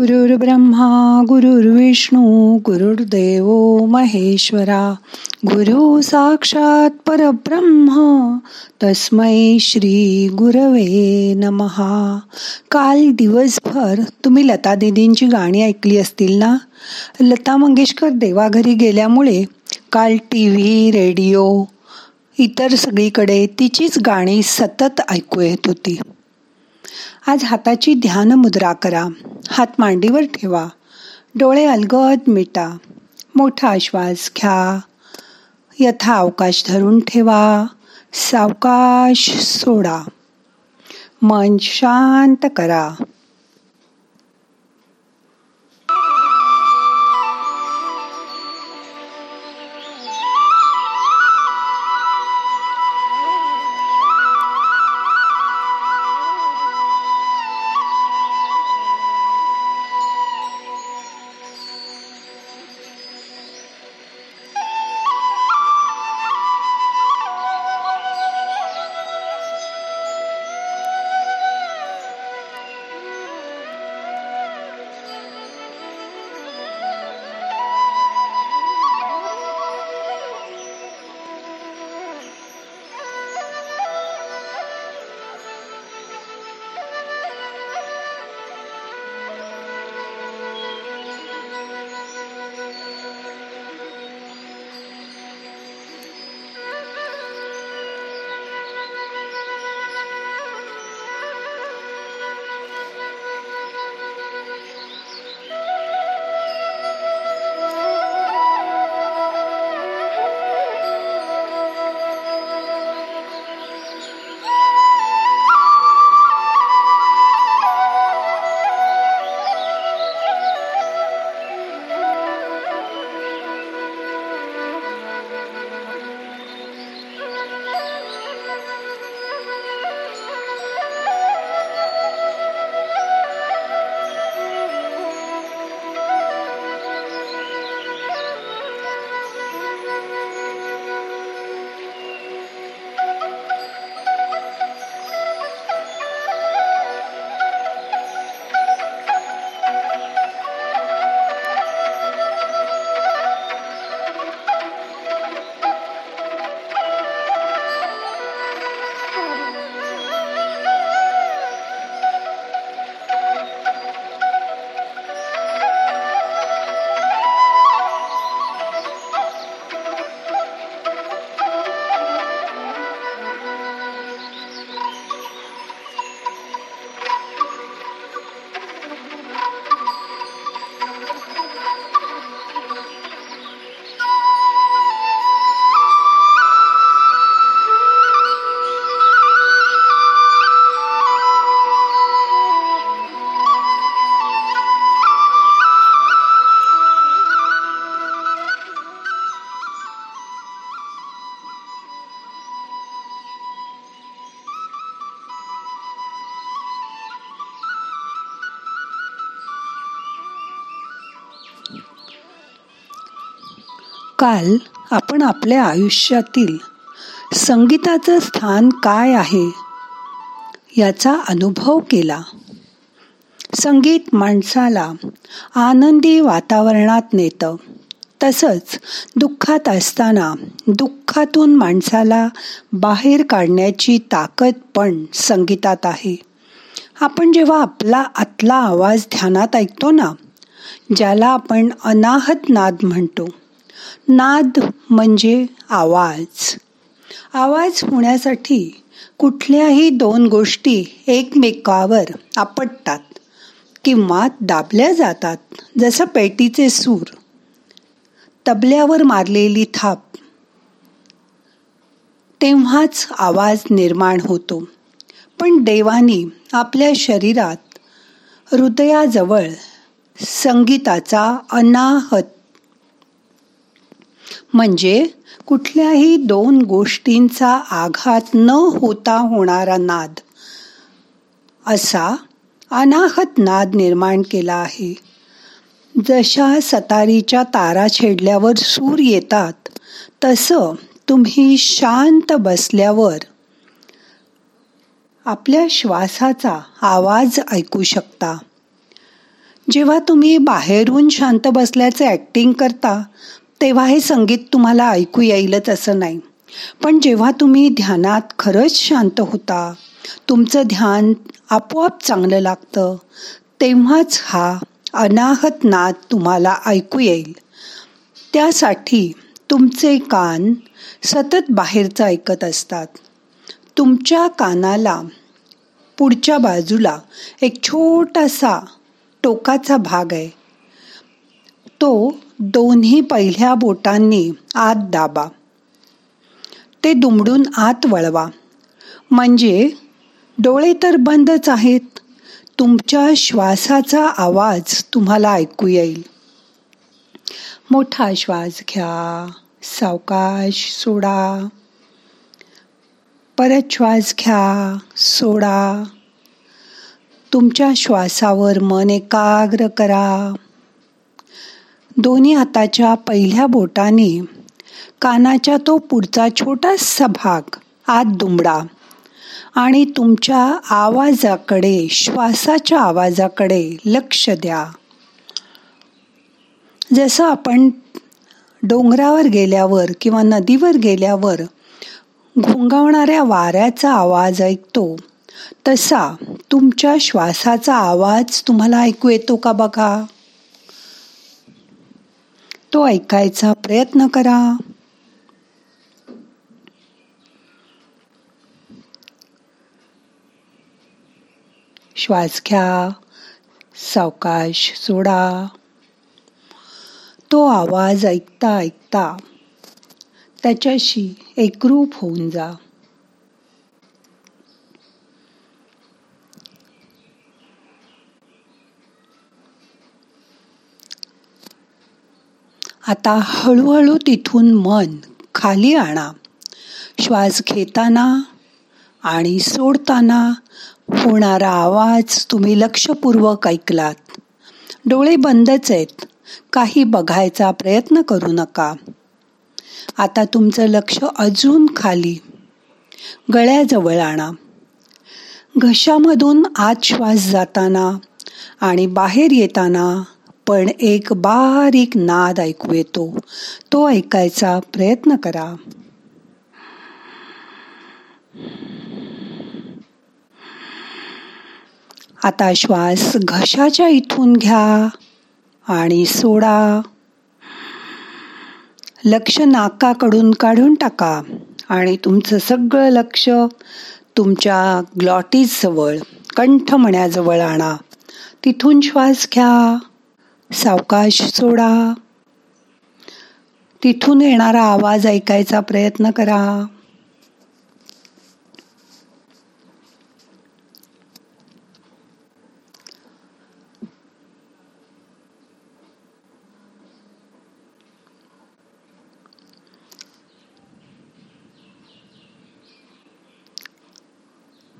गुरुर् ब्रह्मा गुरुर्विष्णू गुरुर्देव महेश्वरा गुरु साक्षात परब्रह्म तस्मै श्री गुरवे नमहा काल दिवसभर तुम्ही लता दिदींची गाणी ऐकली असतील ना? लता मंगेशकर देवाघरी गेल्यामुळे काल टी व्ही रेडिओ इतर सगळीकडे तिचीच गाणी सतत ऐकू येत होती. आज हाताची ध्यान मुद्रा करा. हात मांडीवर ठेवा. डोळे अलगद मिटा. मोठा श्वास घ्या. यथा अवकाश धरून ठेवा. सावकाश सोडा. मन शांत करा. काल आपण आपल्या आयुष्यातील संगीताचं स्थान काय आहे याचा अनुभव केला. संगीत माणसाला आनंदी वातावरणात नेतं. तसंच दुःखात असताना दुःखातून माणसाला बाहेर काढण्याची ताकद पण संगीतात आहे. आपण जेव्हा आपला आतला आवाज ध्यानात ऐकतो ना ज्याला आपण अनाहत नाद म्हणतो नाद म्हणजे आवाज. आवाज होण्यासाठी कुठल्याही दोन गोष्टी एकमेकावर आपटतात किंवा दाबल्या जातात जसं पेटीचे सूर. तबल्यावर मारलेली थाप. तेव्हाच आवाज निर्माण होतो. पण देवानी आपल्या शरीरात हृदयाजवळ संगीताचा अनाहत म्हणजे कुठल्याही दोन गोष्टींचा आघात न होता होणारा नाद. असा अनाहत नाद निर्माण केला आहे. जशा सतारीच्या तारा छेडल्यावर सूर येतात तसं तुम्ही शांत बसल्यावर आपल्या श्वासाचा आवाज ऐकू शकता. जेव्हा तुम्ही बाहेरून शांत बसल्याचे ॲक्टिंग करता तेव्हा हे संगीत तुम्हाला ऐकू येईलच असं नाही. पण जेव्हा तुम्ही ध्यानात खरंच शांत होता तुमचं ध्यान आपोआप चांगलं लागतं तेव्हाच हा अनाहत नाद तुम्हाला ऐकू येईल. त्यासाठी तुमचे कान सतत बाहेरचं ऐकत असतात. तुमच्या कानाला पुढच्या बाजूला एक छोटासा टोकाचा भाग आहे. तो दोन्ही पहिल्या बोटांनी आत दाबा. ते दुमडून आत वळवा. म्हणजे डोळे तर बंदच आहेत. तुमच्या श्वासाचा आवाज तुम्हाला ऐकू येईल. मोठा श्वास घ्या. सावकाश सोडा. परत श्वास घ्या. सोडा. तुमच्या श्वासावर मन एकाग्र करा. दोन्ही हाताच्या पहिल्या बोटाने. कानाच्या तो पुढचा छोटासा भाग आत दुमडा. आणि तुमच्या आवाजाकडे श्वासाच्या आवाजाकडे लक्ष द्या. जसं आपण डोंगरावर गेल्यावर किंवा नदीवर गेल्यावर घोंगावणाऱ्या वाऱ्याचा आवाज ऐकतो तसा तुमच्या श्वासाचा आवाज तुम्हाला ऐकू येतो का बघा? तो ऐकायचा प्रयत्न करा. श्वास घ्या सावकाश सोडा. तो आवाज ऐकता ऐकता त्याच्याशी एकरूप होऊन जा. आता हळूहळू तिथून मन खाली आणा. श्वास घेताना आणि सोडताना होणारा आवाज तुम्ही लक्षपूर्वक ऐकलात. डोळे बंदच आहेत. काही बघायचा प्रयत्न करू नका. आता तुमचं लक्ष अजून खाली. गळ्याजवळ आणा. घशामधून आत श्वास जाताना आणि बाहेर येताना पण एक बारीक नाद ऐकू येतो. तो ऐकायचा प्रयत्न करा. आता श्वास घशाच्या इथून घ्या आणि सोडा. लक्ष नाकाकडून काढून टाका आणि तुमचं सगळं लक्ष तुमच्या ग्लॉटीज जवळ कंठमण्याजवळ आणा. तिथून श्वास घ्या. सावकाश सोडा. तिथून येणारा आवाज ऐकायचा प्रयत्न करा.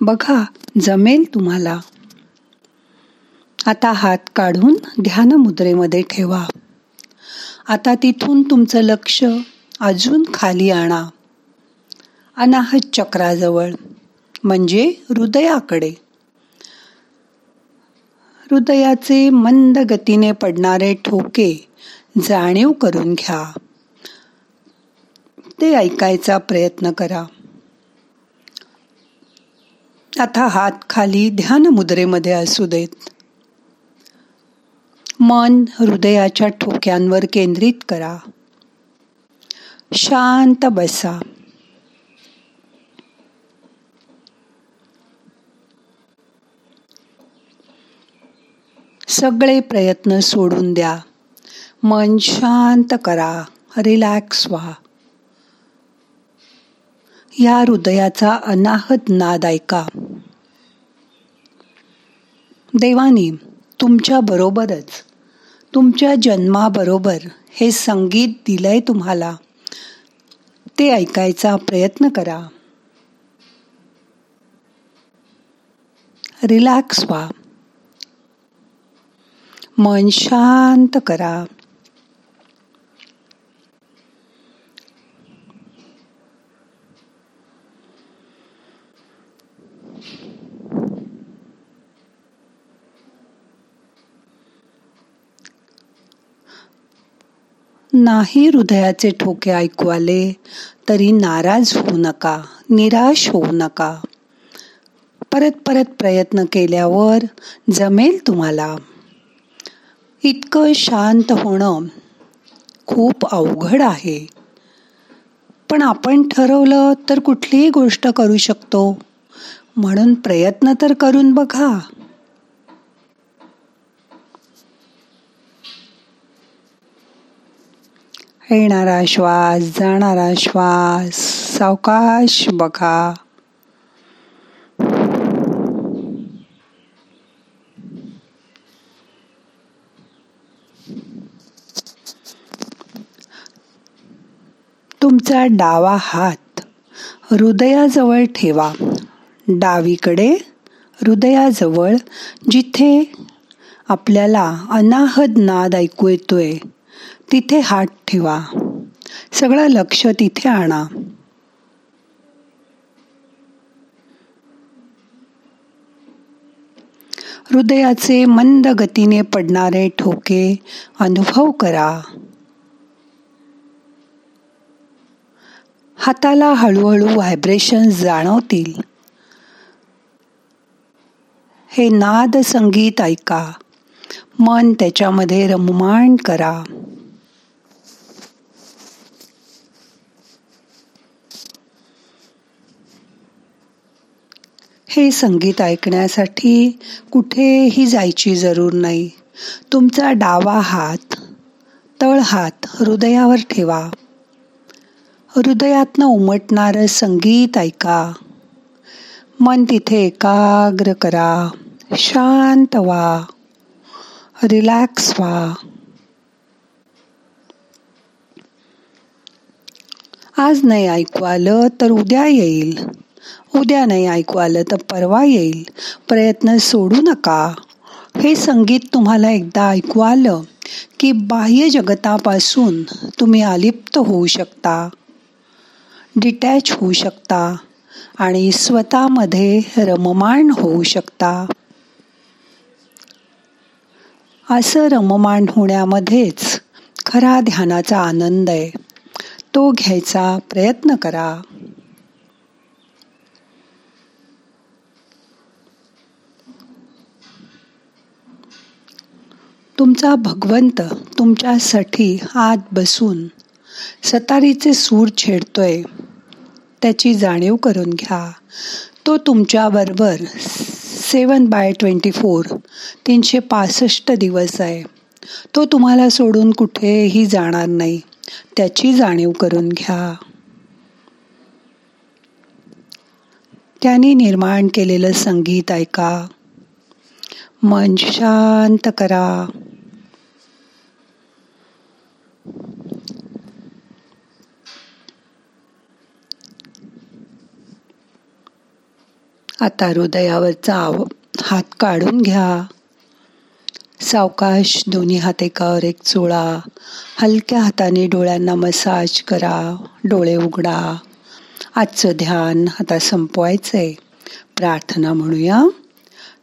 बघा जमेल तुम्हाला. आता हात काढून ध्यान मुद्रेमध्ये ठेवा. आता तिथून तुमचं लक्ष अजून खाली आणा. अनाहत चक्राजवळ म्हणजे हृदयाकडे. हृदयाचे मंद गतीने पडणारे ठोके जाणीव करून घ्या. ते ऐकायचा प्रयत्न करा. आता हात खाली ध्यान मुद्रेमध्ये असू देत. मन हृदयाच्या ठोक्यांवर केंद्रित करा. शांत बसा. सगळे प्रयत्न सोडून द्या. मन शांत करा. रिलॅक्स व्हा. या हृदयाचा अनाहत नाद ऐका. देवानी तुमच्या बरोबरच. तुमच्या जन्माबरोबर हे संगीत दिलंय तुम्हाला. ते ऐकायचा प्रयत्न करा. रिलॅक्स व्हा मन शांत करा. नाही हृदयाचे ठोके ऐकू आले तरी नाराज होऊ नका निराश होऊ नका. परत परत प्रयत्न केल्यावर जमेल तुम्हाला. इतकं शांत होणं खूप अवघड आहे. पण आपण ठरवलं तर कुठलीही गोष्ट करू शकतो म्हणून प्रयत्न तर करून बघा. येणारा श्वास जाणारा श्वास सावकाश बघा. तुमचा डावा हात हृदयाजवळ ठेवा. डावीकडे हृदयाजवळ जिथे आपल्याला अनाहद नाद ऐकू येतोय. तिथे हात ठेवा. सगळं लक्ष तिथे आणा. हृदयाचे मंद गतीने पडणारे ठोके अनुभव करा. हाताला हळूहळू व्हायब्रेशन जाणवतील. हे नाद संगीत ऐका. मन त्याच्यामध्ये रममाण करा. हे संगीत ऐकण्यासाठी कुठेही जायची जरूर नाही. तुमचा डावा हात तळ हात हृदयावर ठेवा. हृदयातनं उमटणारं संगीत ऐका. मन तिथे एकाग्र करा. शांत व्हा. रिलॅक्स व्हा. आज नाही ऐकू आलं तर उद्या येईल. उद्या नाही ऐकू आलं तर परवा येईल. प्रयत्न सोडू नका. हे संगीत तुम्हाला एकदा ऐकू आलं की बाह्य जगतापासून तुम्ही अलिप्त होऊ शकता. डिटॅच होऊ शकता आणि स्वतःमध्ये रममाण होऊ शकता. असं रममाण होण्यामध्येच खरा ध्यानाचा आनंद आहे. तो घ्यायचा प्रयत्न करा. तुमचा भगवंत तुमच्यासाठी आत बसून सतारीचे सूर छेडतोय. त्याची जाणीव करून घ्या. तो तुमच्याबरोबर सेवन बाय ट्वेंटी फोर तीनशे पासष्ट दिवस आहे. तो तुम्हाला सोडून कुठेही जाणार नाही. त्याची जाणीव करून घ्या. त्यांनी निर्माण केलेलं संगीत ऐका. मन शांत करा. आता हृदयावरचा हात काढून घ्या. सावकाश दोन्ही हात एकावर एक चोळा हलक्या हाताने डोळ्यांना मसाज करा. डोळे उघडा. आजचं ध्यान आता संपवायचंय. प्रार्थना म्हणूया.